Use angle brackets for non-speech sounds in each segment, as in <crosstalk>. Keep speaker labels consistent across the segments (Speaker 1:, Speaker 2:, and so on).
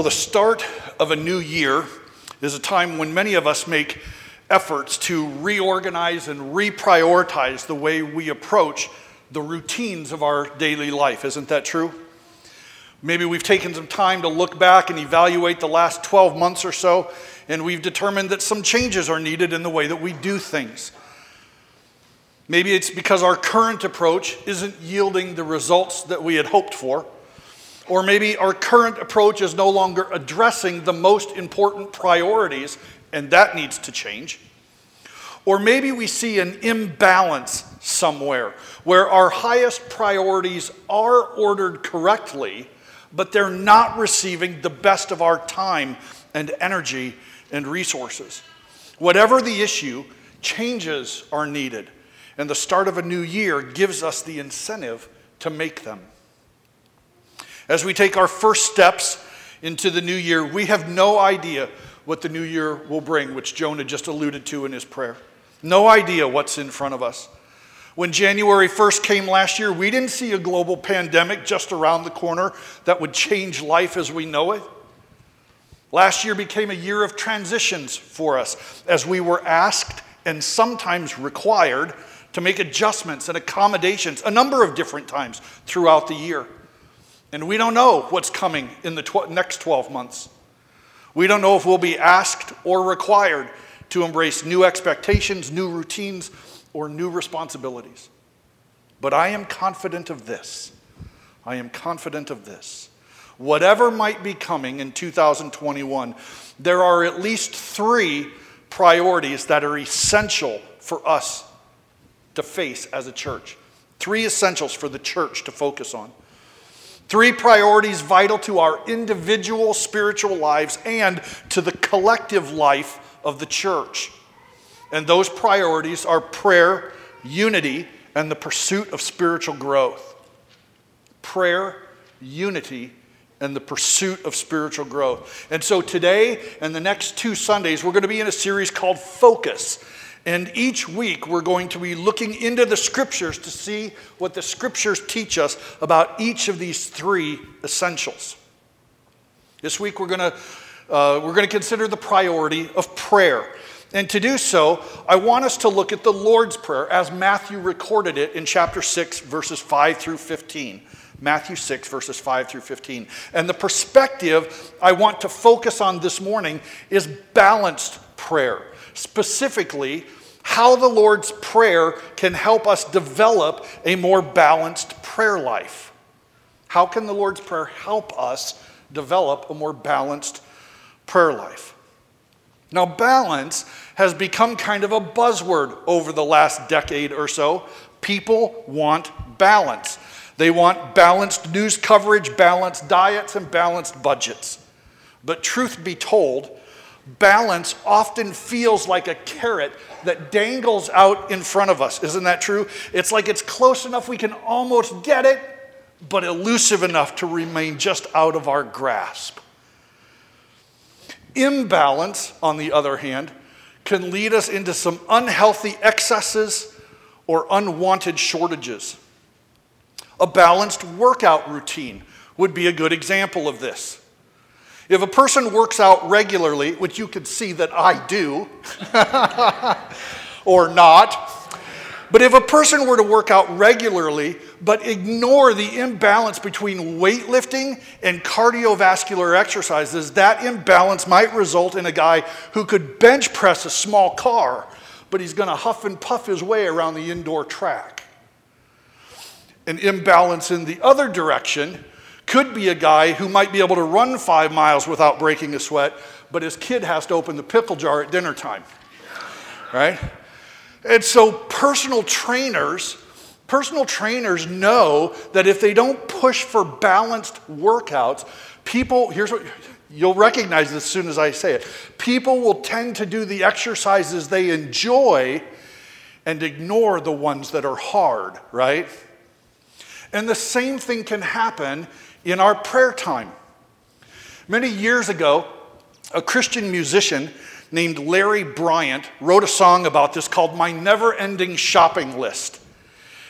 Speaker 1: Well, the start of a new year is a time when many of us make efforts to reorganize and reprioritize the way we approach the routines of our daily life. Isn't that true? Maybe we've taken some time to look back and evaluate the last 12 months or so, and we've determined that some changes are needed in the way that we do things. Maybe it's because our current approach isn't yielding the results that we had hoped for. Or maybe our current approach is no longer addressing the most important priorities, and that needs to change. Or maybe we see an imbalance somewhere where our highest priorities are ordered correctly, but they're not receiving the best of our time and energy and resources. Whatever the issue, changes are needed and the start of a new year gives us the incentive to make them. As we take our first steps into the new year, we have no idea what the new year will bring, which Jonah just alluded to in his prayer. No idea what's in front of us. When January 1st came last year, we didn't see a global pandemic just around the corner that would change life as we know it. Last year became a year of transitions for us as we were asked and sometimes required to make adjustments and accommodations a number of different times throughout the year. And we don't know what's coming in the tw- next 12 months. We don't know if we'll be asked or required to embrace new expectations, new routines, or new responsibilities. But I am confident of this. I am confident of this. Whatever might be coming in 2021, there are at least three priorities that are essential for us to face as a church. Three essentials for the church to focus on. Three priorities vital to our individual spiritual lives and to the collective life of the church. And those priorities are prayer, unity, and the pursuit of spiritual growth. Prayer, unity, and the pursuit of spiritual growth. And so today and the next two Sundays, we're going to be in a series called Focus. And each week, we're going to be looking into the scriptures to see what the scriptures teach us about each of these three essentials. This week, we're going to, uh, we're going to consider the priority of prayer. And to do so, I want us to look at the Lord's Prayer as Matthew recorded it in chapter 6, verses 5 through 15. Matthew 6, verses 5 through 15. And the perspective I want to focus on this morning is balanced prayer specifically how the Lord's Prayer can help us develop a more balanced prayer life. How can the Lord's Prayer help us develop a more balanced prayer life? Now, balance has become kind of a buzzword over the last decade or so. People want balance. They want balanced news coverage, balanced diets, and balanced budgets. But truth be told, balance often feels like a carrot that dangles out in front of us. Isn't that true? It's like it's close enough we can almost get it, but elusive enough to remain just out of our grasp. Imbalance, on the other hand, can lead us into some unhealthy excesses or unwanted shortages. A balanced workout routine would be a good example of this. If a person works out regularly, which you can see that I do, <laughs> or not, but if a person were to work out regularly but ignore the imbalance between weightlifting and cardiovascular exercises, that imbalance might result in a guy who could bench press a small car, but he's going to huff and puff his way around the indoor track. An imbalance in the other direction could be a guy who might be able to run five miles without breaking a sweat, but his kid has to open the pickle jar at dinner time. Right? And so personal trainers, personal trainers know that if they don't push for balanced workouts, people, here's what you'll recognize this as soon as I say it. People will tend to do the exercises they enjoy and ignore the ones that are hard, right? And the same thing can happen in our prayer time. Many years ago, a Christian musician named Larry Bryant wrote a song about this called My Never Ending Shopping List.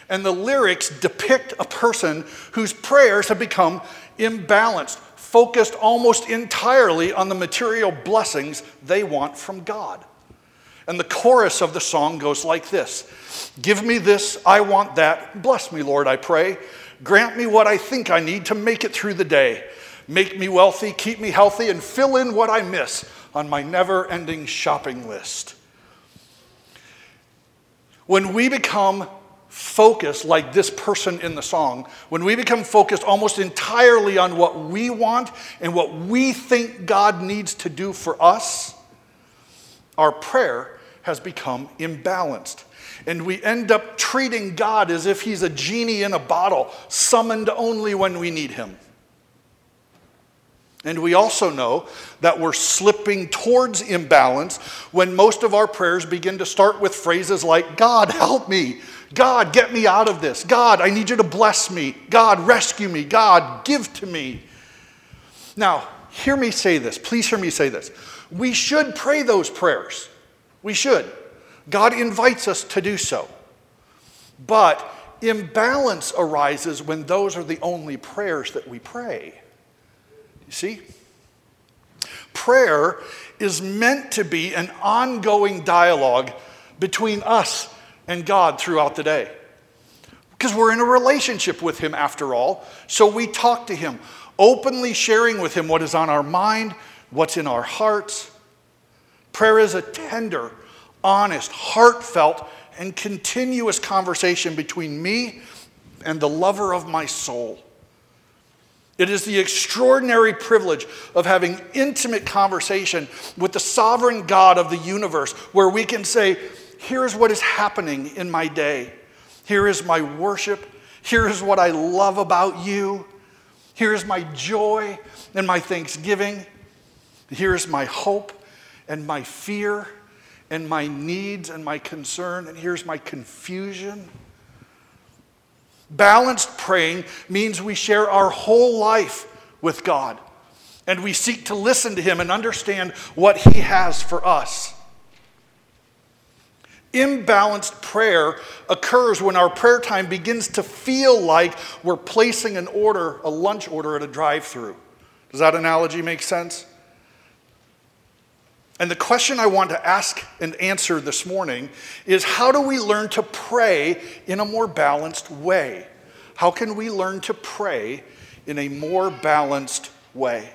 Speaker 1: And the lyrics depict a person whose prayers have become imbalanced, focused almost entirely on the material blessings they want from God. And the chorus of the song goes like this Give me this, I want that. Bless me, Lord, I pray. Grant me what I think I need to make it through the day. Make me wealthy, keep me healthy, and fill in what I miss on my never ending shopping list. When we become focused, like this person in the song, when we become focused almost entirely on what we want and what we think God needs to do for us, our prayer has become imbalanced. And we end up treating God as if he's a genie in a bottle, summoned only when we need him. And we also know that we're slipping towards imbalance when most of our prayers begin to start with phrases like, God, help me. God, get me out of this. God, I need you to bless me. God, rescue me. God, give to me. Now, hear me say this. Please hear me say this. We should pray those prayers. We should. God invites us to do so. But imbalance arises when those are the only prayers that we pray. You see? Prayer is meant to be an ongoing dialogue between us and God throughout the day. Because we're in a relationship with Him after all. So we talk to Him, openly sharing with Him what is on our mind, what's in our hearts. Prayer is a tender, honest, heartfelt, and continuous conversation between me and the lover of my soul. It is the extraordinary privilege of having intimate conversation with the sovereign God of the universe where we can say, Here's what is happening in my day. Here is my worship. Here is what I love about you. Here is my joy and my thanksgiving. Here is my hope and my fear and my needs and my concern. And here's my confusion. Balanced praying means we share our whole life with God and we seek to listen to Him and understand what He has for us. Imbalanced prayer occurs when our prayer time begins to feel like we're placing an order, a lunch order at a drive through. Does that analogy make sense? And the question I want to ask and answer this morning is how do we learn to pray in a more balanced way? How can we learn to pray in a more balanced way?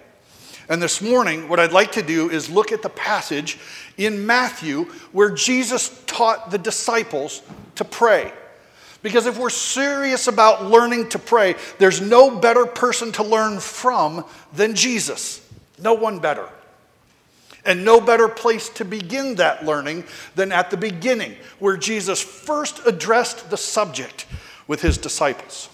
Speaker 1: And this morning, what I'd like to do is look at the passage in Matthew where Jesus taught the disciples to pray. Because if we're serious about learning to pray, there's no better person to learn from than Jesus. No one better. And no better place to begin that learning than at the beginning, where Jesus first addressed the subject with his disciples.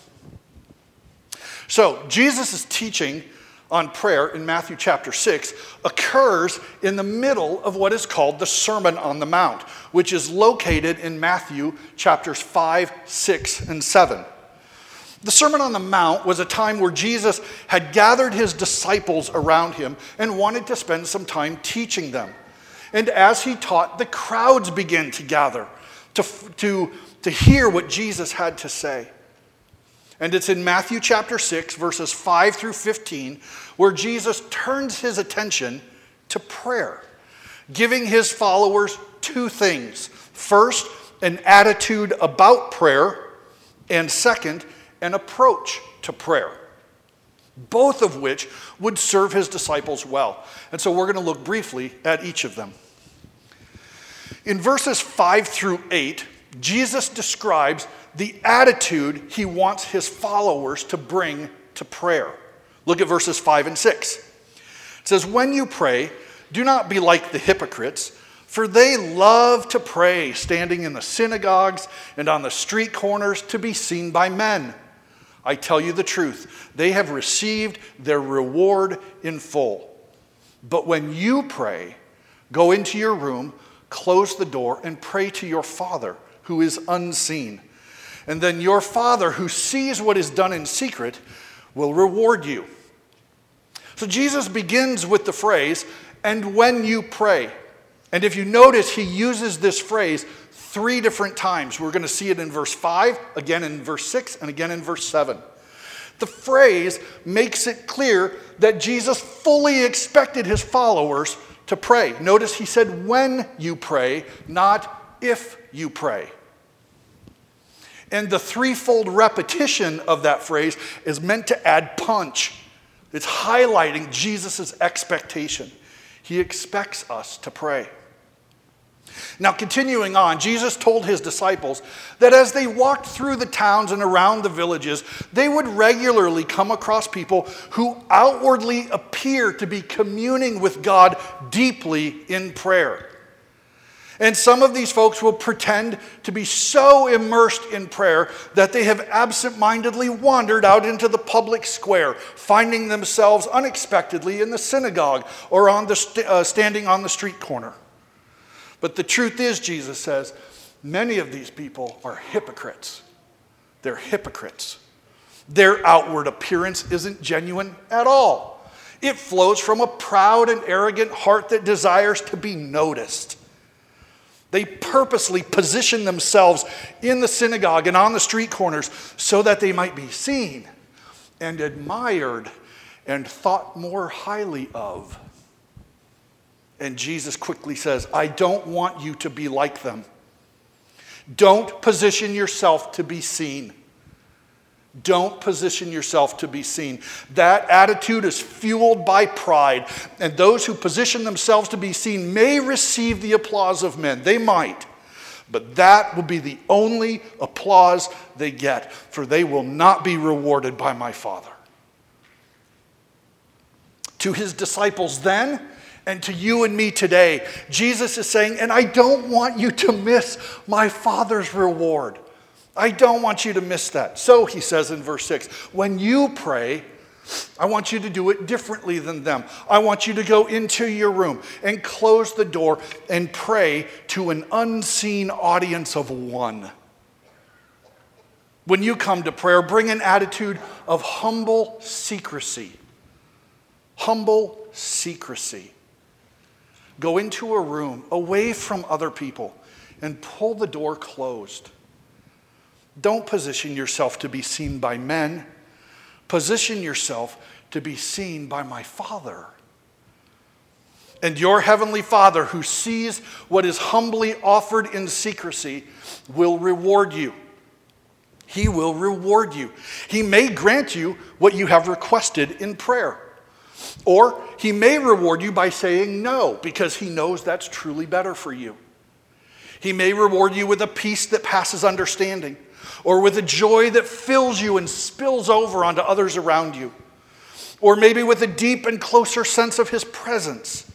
Speaker 1: So, Jesus' teaching on prayer in Matthew chapter 6 occurs in the middle of what is called the Sermon on the Mount, which is located in Matthew chapters 5, 6, and 7. The Sermon on the Mount was a time where Jesus had gathered his disciples around him and wanted to spend some time teaching them. And as he taught, the crowds began to gather to, to, to hear what Jesus had to say. And it's in Matthew chapter 6, verses 5 through 15, where Jesus turns his attention to prayer, giving his followers two things. First, an attitude about prayer, and second, an approach to prayer, both of which would serve his disciples well. And so we're going to look briefly at each of them. In verses 5 through 8, Jesus describes the attitude he wants his followers to bring to prayer. Look at verses 5 and 6. It says, When you pray, do not be like the hypocrites for they love to pray, standing in the synagogues and on the street corners to be seen by men. I tell you the truth, they have received their reward in full. But when you pray, go into your room, close the door, and pray to your Father who is unseen. And then your Father who sees what is done in secret will reward you. So Jesus begins with the phrase, and when you pray. And if you notice, he uses this phrase three different times. We're going to see it in verse 5, again in verse 6, and again in verse 7. The phrase makes it clear that Jesus fully expected his followers to pray. Notice he said, when you pray, not if you pray. And the threefold repetition of that phrase is meant to add punch. It's highlighting Jesus' expectation. He expects us to pray. Now, continuing on, Jesus told his disciples that as they walked through the towns and around the villages, they would regularly come across people who outwardly appear to be communing with God deeply in prayer. And some of these folks will pretend to be so immersed in prayer that they have absent mindedly wandered out into the public square, finding themselves unexpectedly in the synagogue or on the st- uh, standing on the street corner. But the truth is, Jesus says, many of these people are hypocrites. They're hypocrites. Their outward appearance isn't genuine at all. It flows from a proud and arrogant heart that desires to be noticed. They purposely position themselves in the synagogue and on the street corners so that they might be seen and admired and thought more highly of. And Jesus quickly says, I don't want you to be like them. Don't position yourself to be seen. Don't position yourself to be seen. That attitude is fueled by pride, and those who position themselves to be seen may receive the applause of men. They might, but that will be the only applause they get, for they will not be rewarded by my Father. To his disciples then, and to you and me today, Jesus is saying, and I don't want you to miss my Father's reward. I don't want you to miss that. So he says in verse 6 when you pray, I want you to do it differently than them. I want you to go into your room and close the door and pray to an unseen audience of one. When you come to prayer, bring an attitude of humble secrecy. Humble secrecy. Go into a room away from other people and pull the door closed. Don't position yourself to be seen by men. Position yourself to be seen by my Father. And your heavenly Father, who sees what is humbly offered in secrecy, will reward you. He will reward you. He may grant you what you have requested in prayer. Or he may reward you by saying no, because he knows that's truly better for you. He may reward you with a peace that passes understanding, or with a joy that fills you and spills over onto others around you, or maybe with a deep and closer sense of his presence,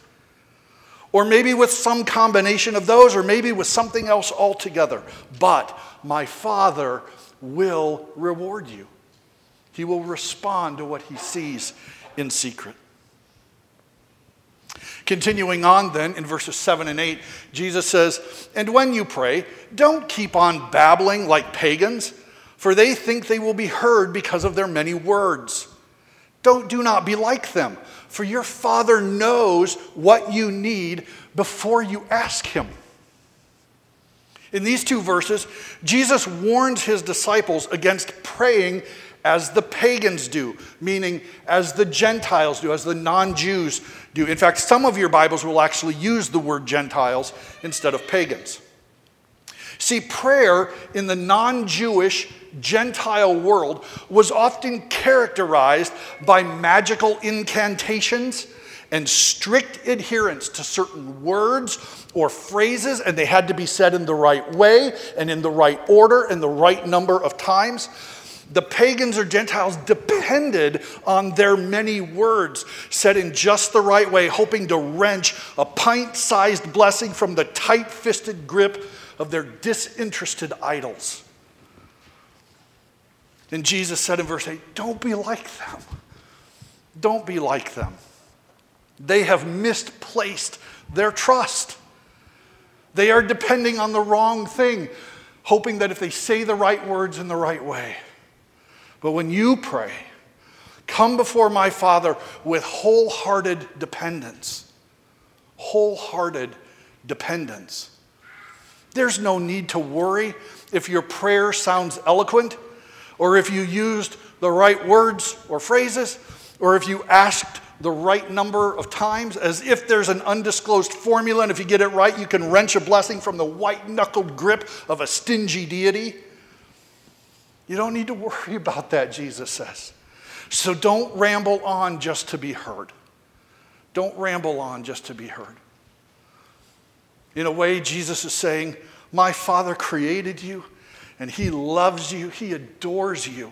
Speaker 1: or maybe with some combination of those, or maybe with something else altogether. But my Father will reward you. He will respond to what he sees in secret. Continuing on, then, in verses 7 and 8, Jesus says, And when you pray, don't keep on babbling like pagans, for they think they will be heard because of their many words. Don't, do not be like them, for your Father knows what you need before you ask Him. In these two verses, Jesus warns his disciples against praying as the pagans do, meaning as the Gentiles do, as the non Jews do. In fact, some of your Bibles will actually use the word Gentiles instead of pagans. See, prayer in the non Jewish Gentile world was often characterized by magical incantations and strict adherence to certain words or phrases, and they had to be said in the right way and in the right order and the right number of times the pagans or Gentiles depended on their many words said in just the right way, hoping to wrench a pint sized blessing from the tight fisted grip of their disinterested idols. And Jesus said in verse 8, Don't be like them. Don't be like them. They have misplaced their trust. They are depending on the wrong thing, hoping that if they say the right words in the right way, but when you pray, come before my Father with wholehearted dependence. Wholehearted dependence. There's no need to worry if your prayer sounds eloquent or if you used the right words or phrases or if you asked the right number of times, as if there's an undisclosed formula, and if you get it right, you can wrench a blessing from the white knuckled grip of a stingy deity. You don't need to worry <laughs> about that, Jesus says. So don't ramble on just to be heard. Don't ramble on just to be heard. In a way, Jesus is saying, My Father created you, and He loves you, He adores you.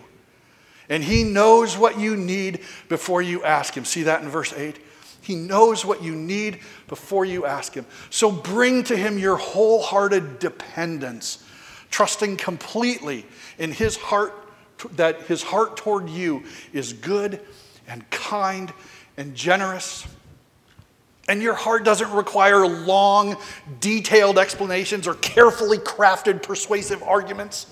Speaker 1: And He knows what you need before you ask Him. See that in verse 8? He knows what you need before you ask Him. So bring to Him your wholehearted dependence, trusting completely in His heart that His heart toward you is good and kind and generous. And your heart doesn't require long, detailed explanations or carefully crafted persuasive arguments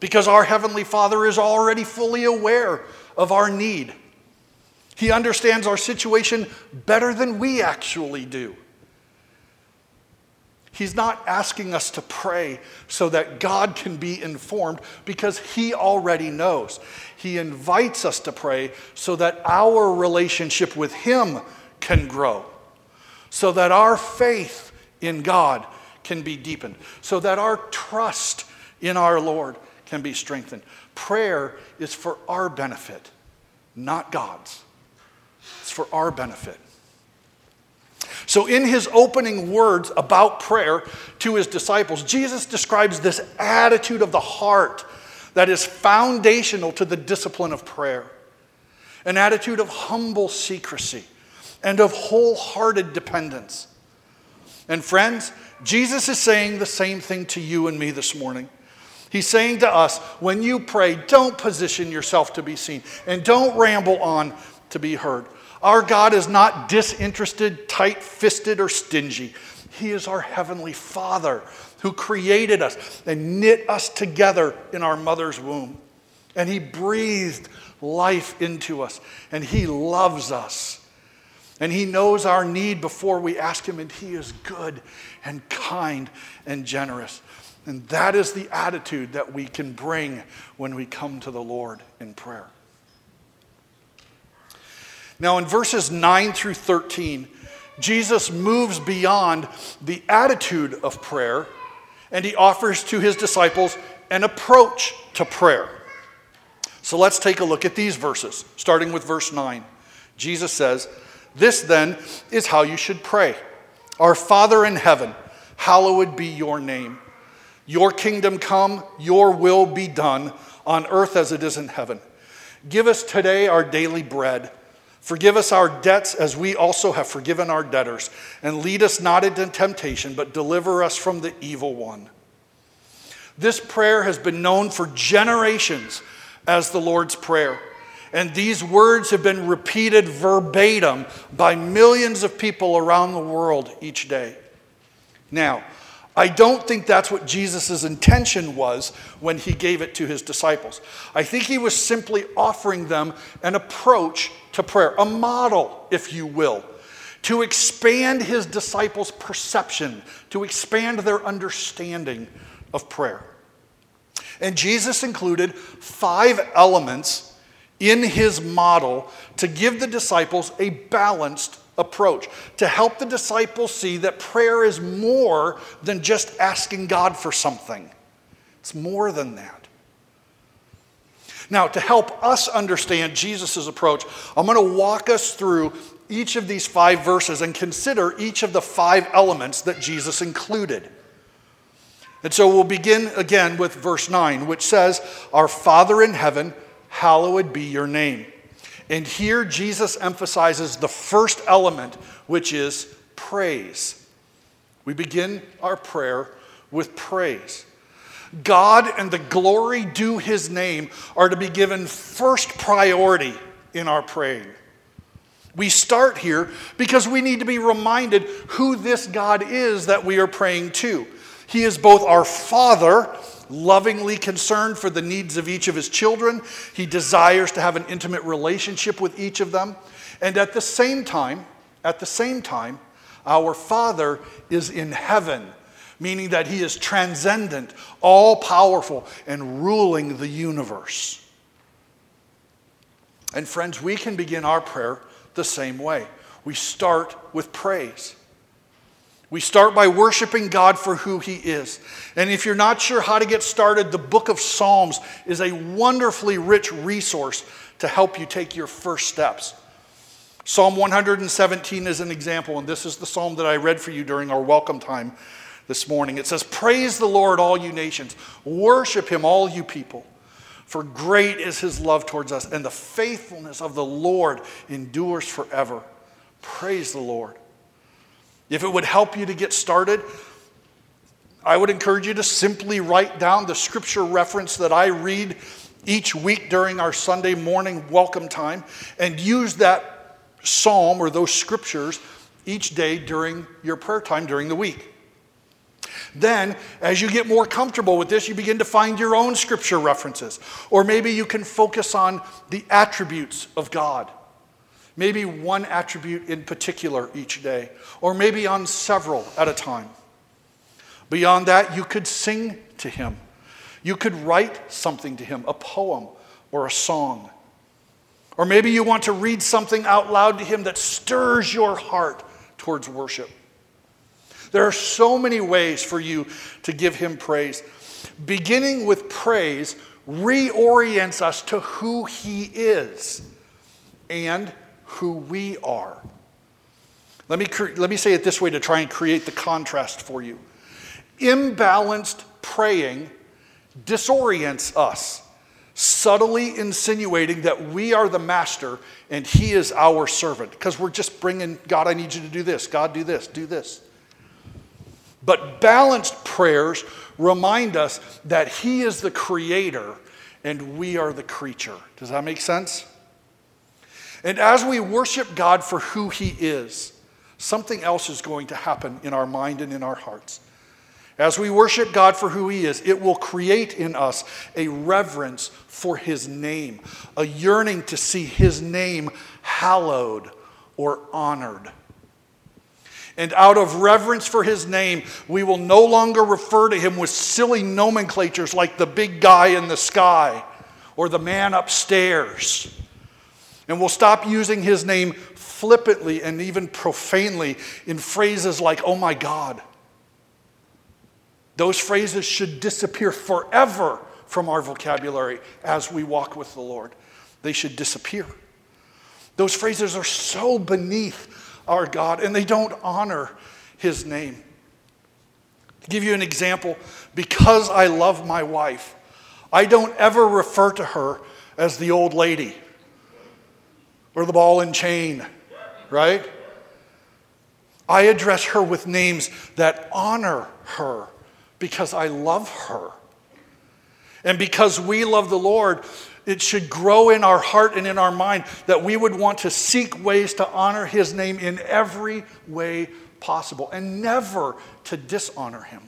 Speaker 1: because our Heavenly Father is already fully aware of our need. He understands our situation better than we actually do. He's not asking us to pray so that God can be informed because He already knows. He invites us to pray so that our relationship with Him can grow, so that our faith in God can be deepened, so that our trust in our Lord can be strengthened. Prayer is for our benefit, not God's. It's for our benefit. So, in his opening words about prayer to his disciples, Jesus describes this attitude of the heart that is foundational to the discipline of prayer an attitude of humble secrecy and of wholehearted dependence. And, friends, Jesus is saying the same thing to you and me this morning. He's saying to us, when you pray, don't position yourself to be seen and don't ramble on to be heard. Our God is not disinterested, tight fisted, or stingy. He is our Heavenly Father who created us and knit us together in our mother's womb. And He breathed life into us, and He loves us. And He knows our need before we ask Him, and He is good and kind and generous. And that is the attitude that we can bring when we come to the Lord in prayer. Now, in verses 9 through 13, Jesus moves beyond the attitude of prayer and he offers to his disciples an approach to prayer. So let's take a look at these verses, starting with verse 9. Jesus says, This then is how you should pray Our Father in heaven, hallowed be your name. Your kingdom come, your will be done on earth as it is in heaven. Give us today our daily bread. Forgive us our debts as we also have forgiven our debtors. And lead us not into temptation, but deliver us from the evil one. This prayer has been known for generations as the Lord's Prayer. And these words have been repeated verbatim by millions of people around the world each day. Now, I don't think that's what Jesus' intention was when he gave it to his disciples. I think he was simply offering them an approach to prayer, a model, if you will, to expand his disciples' perception, to expand their understanding of prayer. And Jesus included five elements in his model to give the disciples a balanced approach to help the disciples see that prayer is more than just asking God for something, it's more than that. Now, to help us understand Jesus' approach, I'm going to walk us through each of these five verses and consider each of the five elements that Jesus included. And so we'll begin again with verse 9, which says, Our Father in heaven, hallowed be your name. And here Jesus emphasizes the first element, which is praise. We begin our prayer with praise. God and the glory due his name are to be given first priority in our praying. We start here because we need to be reminded who this God is that we are praying to. He is both our Father lovingly concerned for the needs of each of his children. He desires to have an intimate relationship with each of them. And at the same time, at the same time, our Father is in heaven, meaning that he is transcendent, all powerful, and ruling the universe. And friends, we can begin our prayer the same way. We start with praise. We start by worshiping God for who He is. And if you're not sure how to get started, the book of Psalms is a wonderfully rich resource to help you take your first steps. Psalm 117 is an example, and this is the psalm that I read for you during our welcome time this morning. It says, Praise the Lord, all you nations, worship Him, all you people. For great is his love towards us, and the faithfulness of the Lord endures forever. Praise the Lord. If it would help you to get started, I would encourage you to simply write down the scripture reference that I read each week during our Sunday morning welcome time and use that psalm or those scriptures each day during your prayer time during the week. Then, as you get more comfortable with this, you begin to find your own scripture references. Or maybe you can focus on the attributes of God. Maybe one attribute in particular each day, or maybe on several at a time. Beyond that, you could sing to Him. You could write something to Him, a poem or a song. Or maybe you want to read something out loud to Him that stirs your heart towards worship. There are so many ways for you to give him praise. Beginning with praise reorients us to who he is and who we are. Let me, let me say it this way to try and create the contrast for you. Imbalanced praying disorients us, subtly insinuating that we are the master and he is our servant. Because we're just bringing, God, I need you to do this. God, do this, do this. But balanced prayers remind us that He is the creator and we are the creature. Does that make sense? And as we worship God for who He is, something else is going to happen in our mind and in our hearts. As we worship God for who He is, it will create in us a reverence for His name, a yearning to see His name hallowed or honored. And out of reverence for his name, we will no longer refer to him with silly nomenclatures like the big guy in the sky or the man upstairs. And we'll stop using his name flippantly and even profanely in phrases like, oh my God. Those phrases should disappear forever from our vocabulary as we walk with the Lord. They should disappear. Those phrases are so beneath our God, and they don't honor his name. To give you an example, because I love my wife, I don't ever refer to her as the old lady or the ball and chain, right? I address her with names that honor her because I love her. And because we love the Lord, it should grow in our heart and in our mind that we would want to seek ways to honor his name in every way possible and never to dishonor him.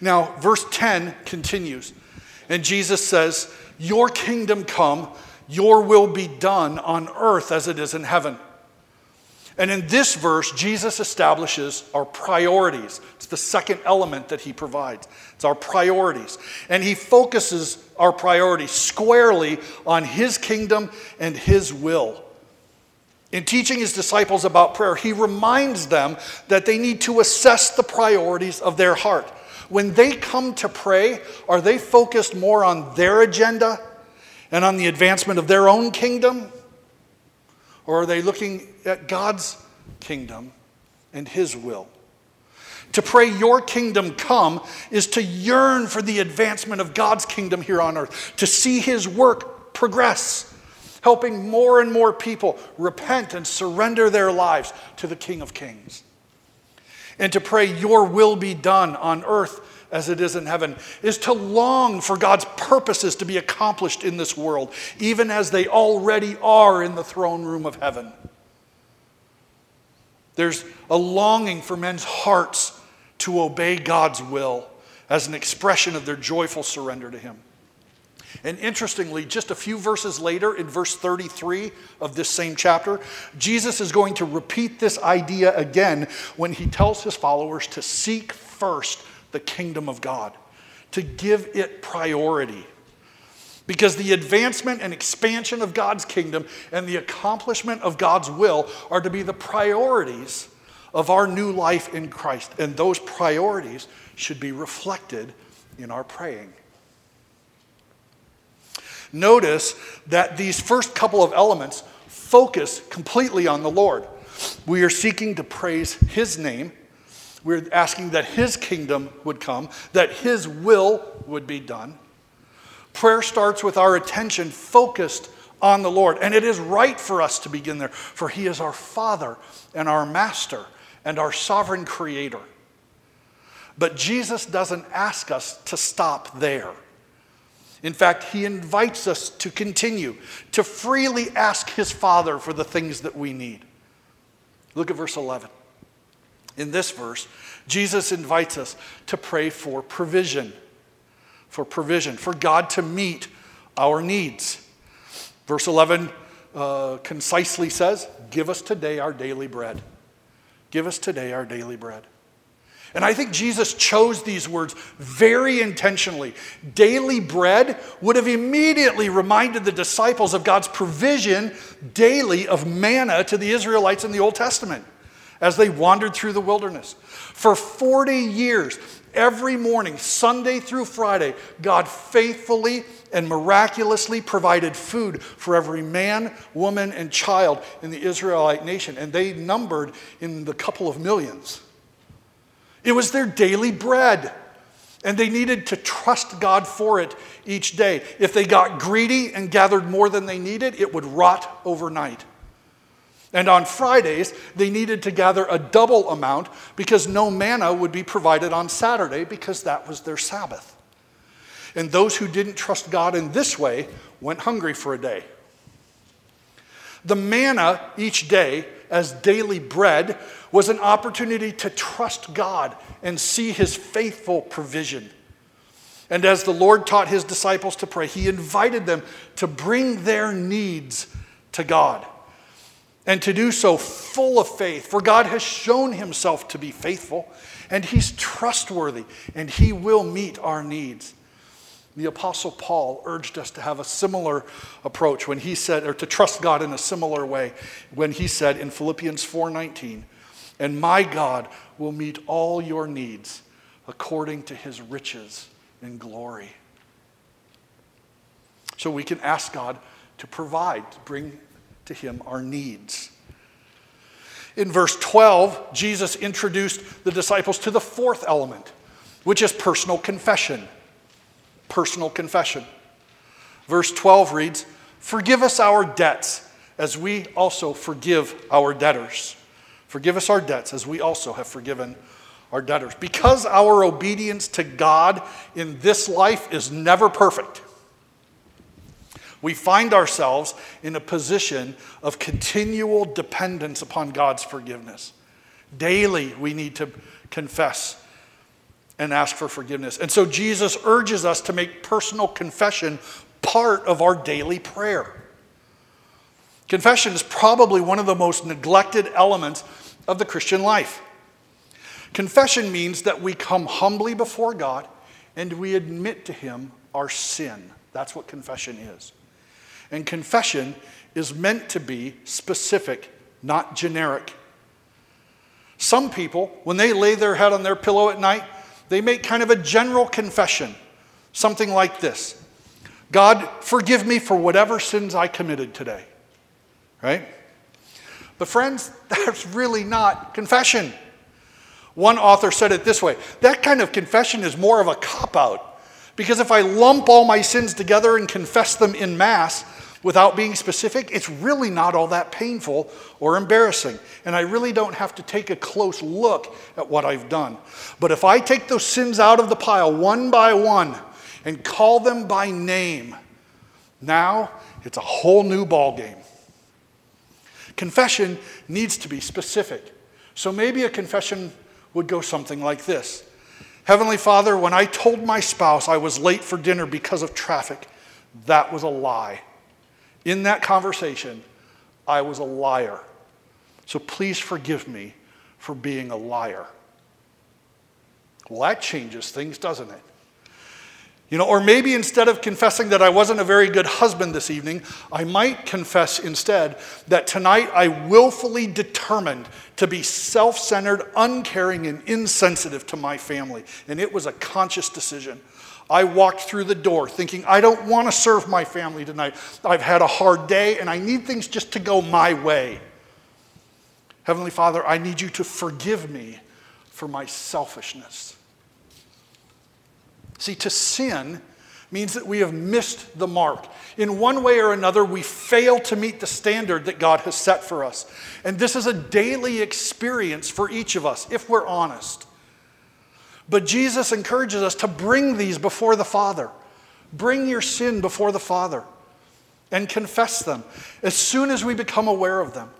Speaker 1: Now, verse 10 continues, and Jesus says, Your kingdom come, your will be done on earth as it is in heaven. And in this verse, Jesus establishes our priorities. It's the second element that he provides. It's our priorities. And he focuses our priorities squarely on his kingdom and his will. In teaching his disciples about prayer, he reminds them that they need to assess the priorities of their heart. When they come to pray, are they focused more on their agenda and on the advancement of their own kingdom? Or are they looking at God's kingdom and His will? To pray, Your kingdom come, is to yearn for the advancement of God's kingdom here on earth, to see His work progress, helping more and more people repent and surrender their lives to the King of Kings. And to pray, Your will be done on earth as it is in heaven, is to long for God's purposes to be accomplished in this world, even as they already are in the throne room of heaven. There's a longing for men's hearts to obey God's will as an expression of their joyful surrender to Him. And interestingly, just a few verses later, in verse 33 of this same chapter, Jesus is going to repeat this idea again when he tells his followers to seek first the kingdom of God, to give it priority. Because the advancement and expansion of God's kingdom and the accomplishment of God's will are to be the priorities of our new life in Christ. And those priorities should be reflected in our praying. Notice that these first couple of elements focus completely on the Lord. We are seeking to praise His name. We're asking that His kingdom would come, that His will would be done. Prayer starts with our attention focused on the Lord. And it is right for us to begin there, for He is our Father and our Master and our sovereign Creator. But Jesus doesn't ask us to stop there. In fact, he invites us to continue, to freely ask his Father for the things that we need. Look at verse 11. In this verse, Jesus invites us to pray for provision, for provision, for God to meet our needs. Verse 11 uh, concisely says, Give us today our daily bread. Give us today our daily bread. And I think Jesus chose these words very intentionally. Daily bread would have immediately reminded the disciples of God's provision daily of manna to the Israelites in the Old Testament as they wandered through the wilderness. For 40 years, every morning, Sunday through Friday, God faithfully and miraculously provided food for every man, woman, and child in the Israelite nation. And they numbered in the couple of millions. It was their daily bread. And they needed to trust God for it each day. If they got greedy and gathered more than they needed, it would rot overnight. And on Fridays, they needed to gather a double amount because no manna would be provided on Saturday because that was their Sabbath. And those who didn't trust God in this way went hungry for a day. The manna each day as daily bread was an opportunity to trust God and see his faithful provision. And as the Lord taught his disciples to pray, he invited them to bring their needs to God and to do so full of faith. For God has shown himself to be faithful and he's trustworthy and he will meet our needs. The Apostle Paul urged us to have a similar approach when he said, or to trust God in a similar way, when he said in Philippians 4:19, and my God will meet all your needs according to his riches in glory. So we can ask God to provide, to bring to him our needs. In verse 12, Jesus introduced the disciples to the fourth element, which is personal confession personal confession. Verse 12 reads, Forgive us our debts as we also forgive our debtors. Forgive us our debts as we also have forgiven our debtors. Because our obedience to God in this life is never perfect, we find ourselves in a position of continual dependence upon God's forgiveness. Daily, we need to confess and ask for forgiveness. And so Jesus urges us to make personal confession part of our daily prayer. Confession is probably one of the most neglected elements of the Christian life. Confession means that we come humbly before God and we admit to Him our sin. That's what confession is. And confession is meant to be specific, not generic. Some people, when they lay their head on their pillow at night, they make kind of a general confession, something like this God, forgive me for whatever sins I committed today. Right? But, friends, <laughs> that's really not confession. One author said it this way that kind of confession is more of a cop out. Because if I lump all my sins together and confess them in mass, without being specific, it's really not all that painful or embarrassing. And I really don't have to take a close look at what I've done. But if I take those sins out of the pile one by one and call them by name, now it's a whole new ballgame. Confession needs to be specific. So maybe a confession would go something like this Heavenly Father, when I told my spouse I was late for dinner because of traffic, that was a lie. In that conversation, I was a liar. So please forgive me for being a liar. Well, that changes things, doesn't it? You know, or maybe instead of confessing that I wasn't a very good husband this evening, I might confess instead that tonight I willfully determined to be self centered, uncaring, and insensitive to my family. And it was a conscious decision. I walked through the door thinking, I don't want to serve my family tonight. I've had a hard day and I need things just to go my way. Heavenly Father, I need you to forgive me for my selfishness. See, to sin means that we have missed the mark. In one way or another, we fail to meet the standard that God has set for us. And this is a daily experience for each of us, if we're honest. But Jesus encourages us to bring these before the Father. Bring your sin before the Father and confess them as soon as we become aware of them.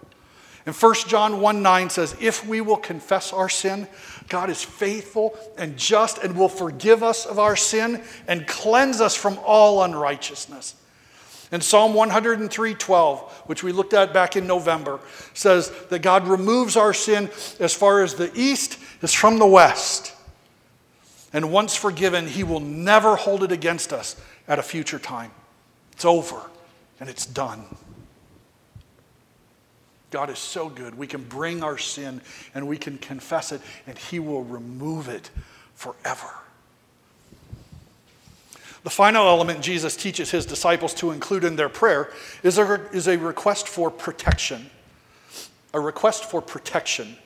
Speaker 1: And 1 John 1 9 says, If we will confess our sin, God is faithful and just and will forgive us of our sin and cleanse us from all unrighteousness. And Psalm 103 12, which we looked at back in November, says that God removes our sin as far as the east is from the west. And once forgiven, He will never hold it against us at a future time. It's over and it's done. God is so good. We can bring our sin and we can confess it, and He will remove it forever. The final element Jesus teaches His disciples to include in their prayer is a, is a request for protection. A request for protection.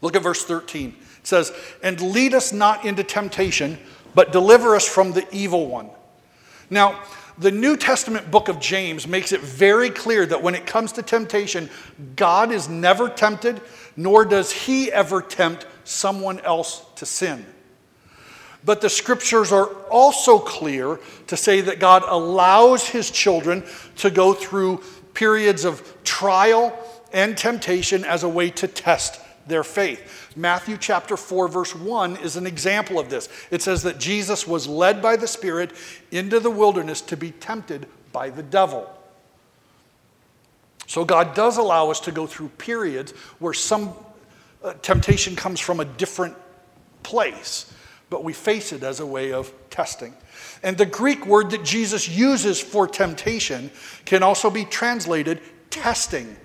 Speaker 1: Look at verse 13 It says, And lead us not into temptation, but deliver us from the evil one. Now, the New Testament book of James makes it very clear that when it comes to temptation, God is never tempted, nor does he ever tempt someone else to sin. But the scriptures are also clear to say that God allows his children to go through periods of trial and temptation as a way to test their faith. Matthew chapter 4, verse 1 is an example of this. It says that Jesus was led by the Spirit into the wilderness to be tempted by the devil. So God does allow us to go through periods where some uh, temptation comes from a different place, but we face it as a way of testing. And the Greek word that Jesus uses for temptation can also be translated testing.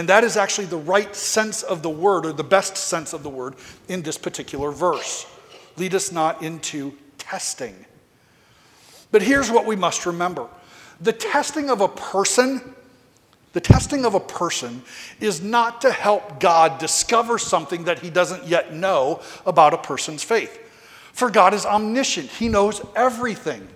Speaker 1: And that is actually the right sense of the word, or the best sense of the word, in this particular verse. Lead us not into testing. But here's what we must remember the testing of a person. The testing of a person is not to help God discover something that he doesn't yet know about a person's faith. For God is omniscient, He knows everything.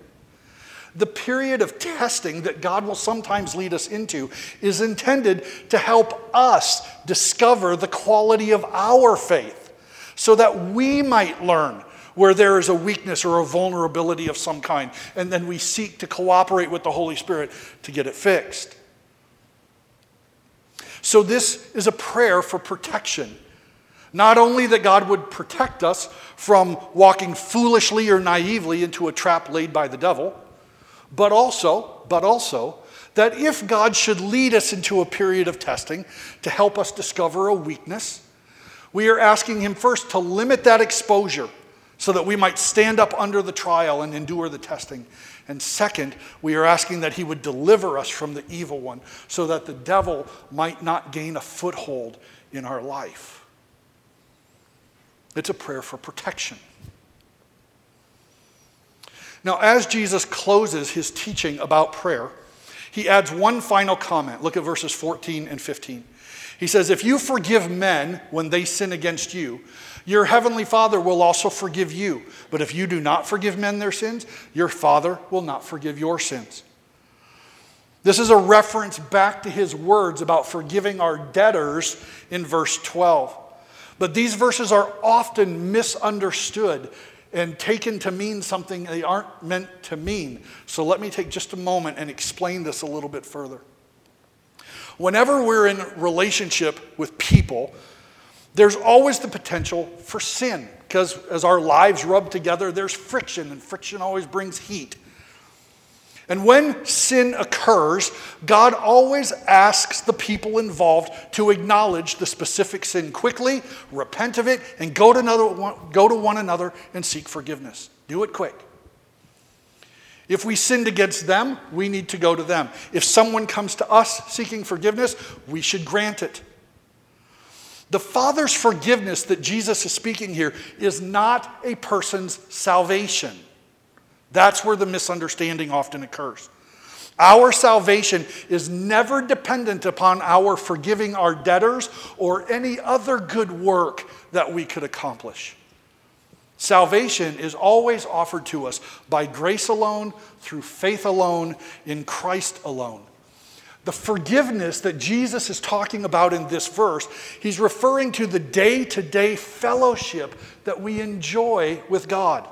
Speaker 1: The period of testing that God will sometimes lead us into is intended to help us discover the quality of our faith so that we might learn where there is a weakness or a vulnerability of some kind, and then we seek to cooperate with the Holy Spirit to get it fixed. So, this is a prayer for protection. Not only that God would protect us from walking foolishly or naively into a trap laid by the devil, but also, but also, that if God should lead us into a period of testing to help us discover a weakness, we are asking Him first to limit that exposure so that we might stand up under the trial and endure the testing. And second, we are asking that He would deliver us from the evil one so that the devil might not gain a foothold in our life. It's a prayer for protection. Now, as Jesus closes his teaching about prayer, he adds one final comment. Look at verses 14 and 15. He says, If you forgive men when they sin against you, your heavenly Father will also forgive you. But if you do not forgive men their sins, your Father will not forgive your sins. This is a reference back to his words about forgiving our debtors in verse 12. But these verses are often misunderstood and taken to mean something they aren't meant to mean. So let me take just a moment and explain this a little bit further. Whenever we're in relationship with people, there's always the potential for sin because as our lives rub together, there's friction, and friction always brings heat. And when sin occurs, God always asks the people involved to acknowledge the specific sin quickly, repent of it, and go to, another, go to one another and seek forgiveness. Do it quick. If we sinned against them, we need to go to them. If someone comes to us seeking forgiveness, we should grant it. The Father's forgiveness that Jesus is speaking here is not a person's salvation. That's where the misunderstanding often occurs. Our salvation is never dependent upon our forgiving our debtors or any other good work that we could accomplish. Salvation is always offered to us by grace alone, through faith alone, in Christ alone. The forgiveness that Jesus is talking about in this verse, he's referring to the day to day fellowship that we enjoy with God.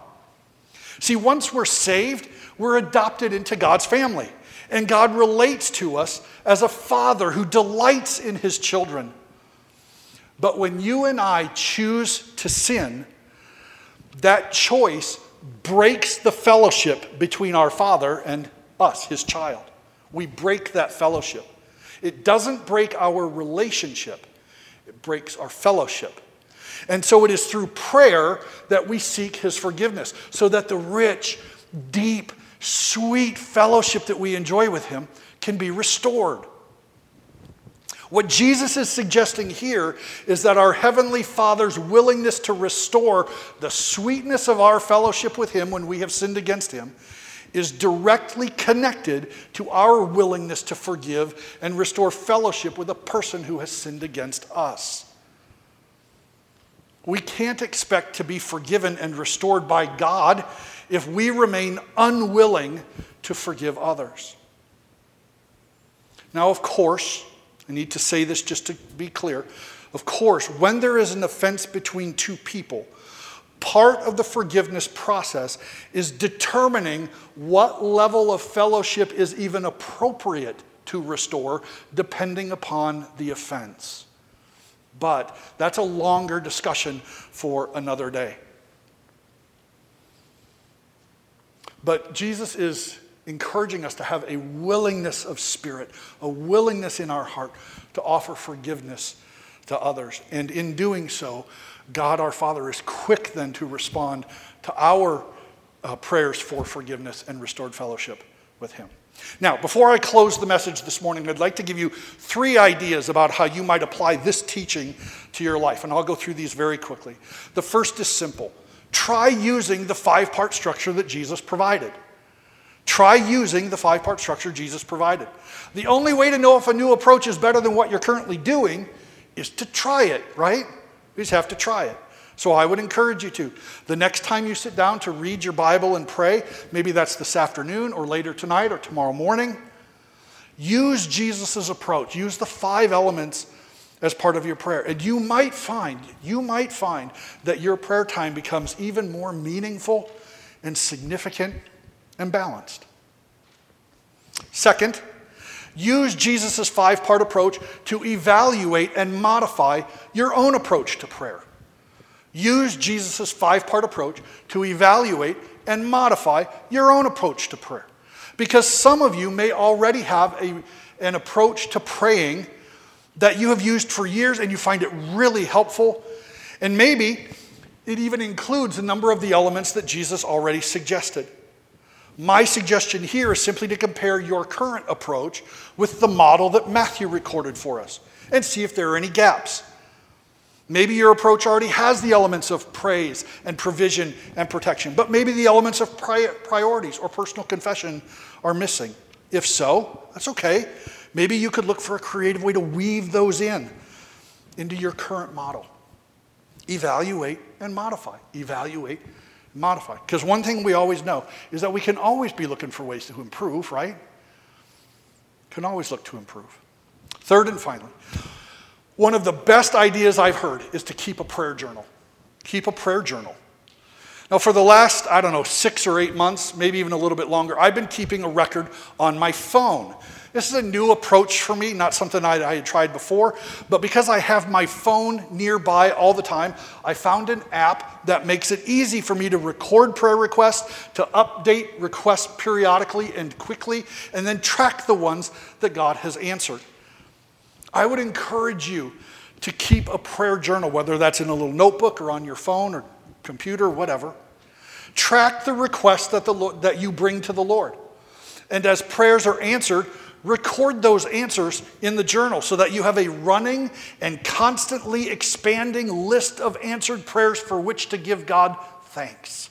Speaker 1: See, once we're saved, we're adopted into God's family. And God relates to us as a father who delights in his children. But when you and I choose to sin, that choice breaks the fellowship between our father and us, his child. We break that fellowship. It doesn't break our relationship, it breaks our fellowship. And so it is through prayer that we seek his forgiveness, so that the rich, deep, sweet fellowship that we enjoy with him can be restored. What Jesus is suggesting here is that our Heavenly Father's willingness to restore the sweetness of our fellowship with Him when we have sinned against Him is directly connected to our willingness to forgive and restore fellowship with a person who has sinned against us. We can't expect to be forgiven and restored by God if we remain unwilling to forgive others. Now, of course, I need to say this just to be clear. Of course, when there is an offense between two people, part of the forgiveness process is determining what level of fellowship is even appropriate to restore, depending upon the offense. But that's a longer discussion for another day. But Jesus is encouraging us to have a willingness of spirit, a willingness in our heart to offer forgiveness to others. And in doing so, God our Father is quick then to respond to our uh, prayers for forgiveness and restored fellowship with Him. Now, before I close the message this morning, I'd like to give you three ideas about how you might apply this teaching to your life. And I'll go through these very quickly. The first is simple try using the five part structure that Jesus provided. Try using the five part structure Jesus provided. The only way to know if a new approach is better than what you're currently doing is to try it, right? You just have to try it. So I would encourage you to. The next time you sit down to read your Bible and pray, maybe that's this afternoon or later tonight or tomorrow morning, use Jesus' approach. Use the five elements as part of your prayer. And you might find, you might find that your prayer time becomes even more meaningful and significant and balanced. Second, use Jesus' five part approach to evaluate and modify your own approach to prayer. Use Jesus' five part approach to evaluate and modify your own approach to prayer. Because some of you may already have a, an approach to praying that you have used for years and you find it really helpful. And maybe it even includes a number of the elements that Jesus already suggested. My suggestion here is simply to compare your current approach with the model that Matthew recorded for us and see if there are any gaps. Maybe your approach already has the elements of praise and provision and protection, but maybe the elements of priorities or personal confession are missing. If so, that's okay. Maybe you could look for a creative way to weave those in into your current model. Evaluate and modify. Evaluate and modify. Because one thing we always know is that we can always be looking for ways to improve, right? Can always look to improve. Third and finally, one of the best ideas I've heard is to keep a prayer journal. Keep a prayer journal. Now, for the last, I don't know, six or eight months, maybe even a little bit longer, I've been keeping a record on my phone. This is a new approach for me, not something I, I, had tried before, but because I have my phone nearby all the time, I found an app that makes it easy for me to record prayer requests, to update requests periodically and quickly, and then track the ones that God has answered. I would encourage you to keep a prayer journal, whether that's in a little notebook or on your phone or computer, whatever. Track the requests that, the, that you bring to the Lord. And as prayers are answered, record those answers in the journal so that you have a running and constantly expanding list of answered prayers for which to give God thanks.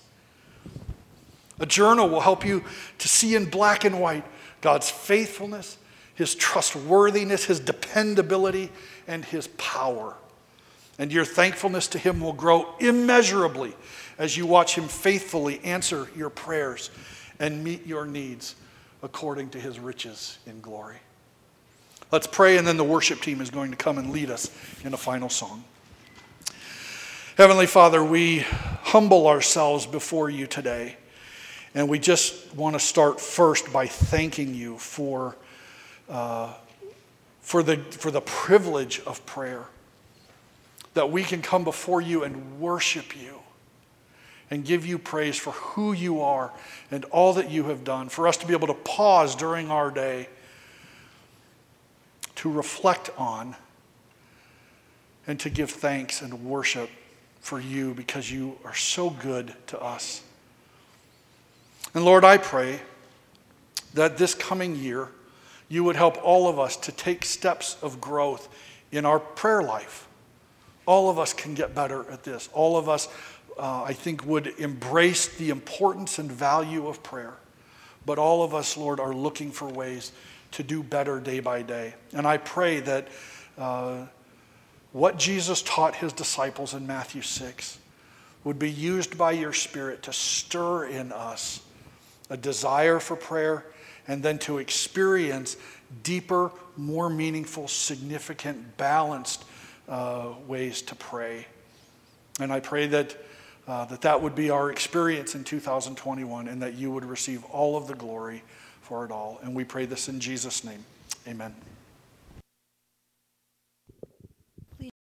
Speaker 1: A journal will help you to see in black and white God's faithfulness, His trustworthiness, His dependability, and His power. And your thankfulness to Him will grow immeasurably as you watch Him faithfully answer your prayers and meet your needs according to his riches in glory. Let's pray, and then the worship team is going to come and lead us in a final song. Heavenly Father, we humble ourselves before you today, and we just want to start first by thanking you for, for, the, for the privilege of prayer, that we can come before you and worship you and give you praise for who you are and all that you have done, for us to be able to pause during our day to reflect on and to give thanks and worship for you because you are so good to us. And Lord, I pray that this coming year you would help all of us to take steps of growth in our prayer life. All of us can get better at this. All of us uh, I think, would embrace the importance and value of prayer. But all of us, Lord, are looking for ways to do better day by day. And I pray that uh, what Jesus taught his disciples in Matthew 6 would be used by your Spirit to stir in us a desire for prayer and then to experience deeper, more meaningful, significant, balanced uh, ways to pray. And I pray that uh, that that would be our experience in 2021 and that you would receive all of the glory for it all. And we pray this in Jesus' name. Amen.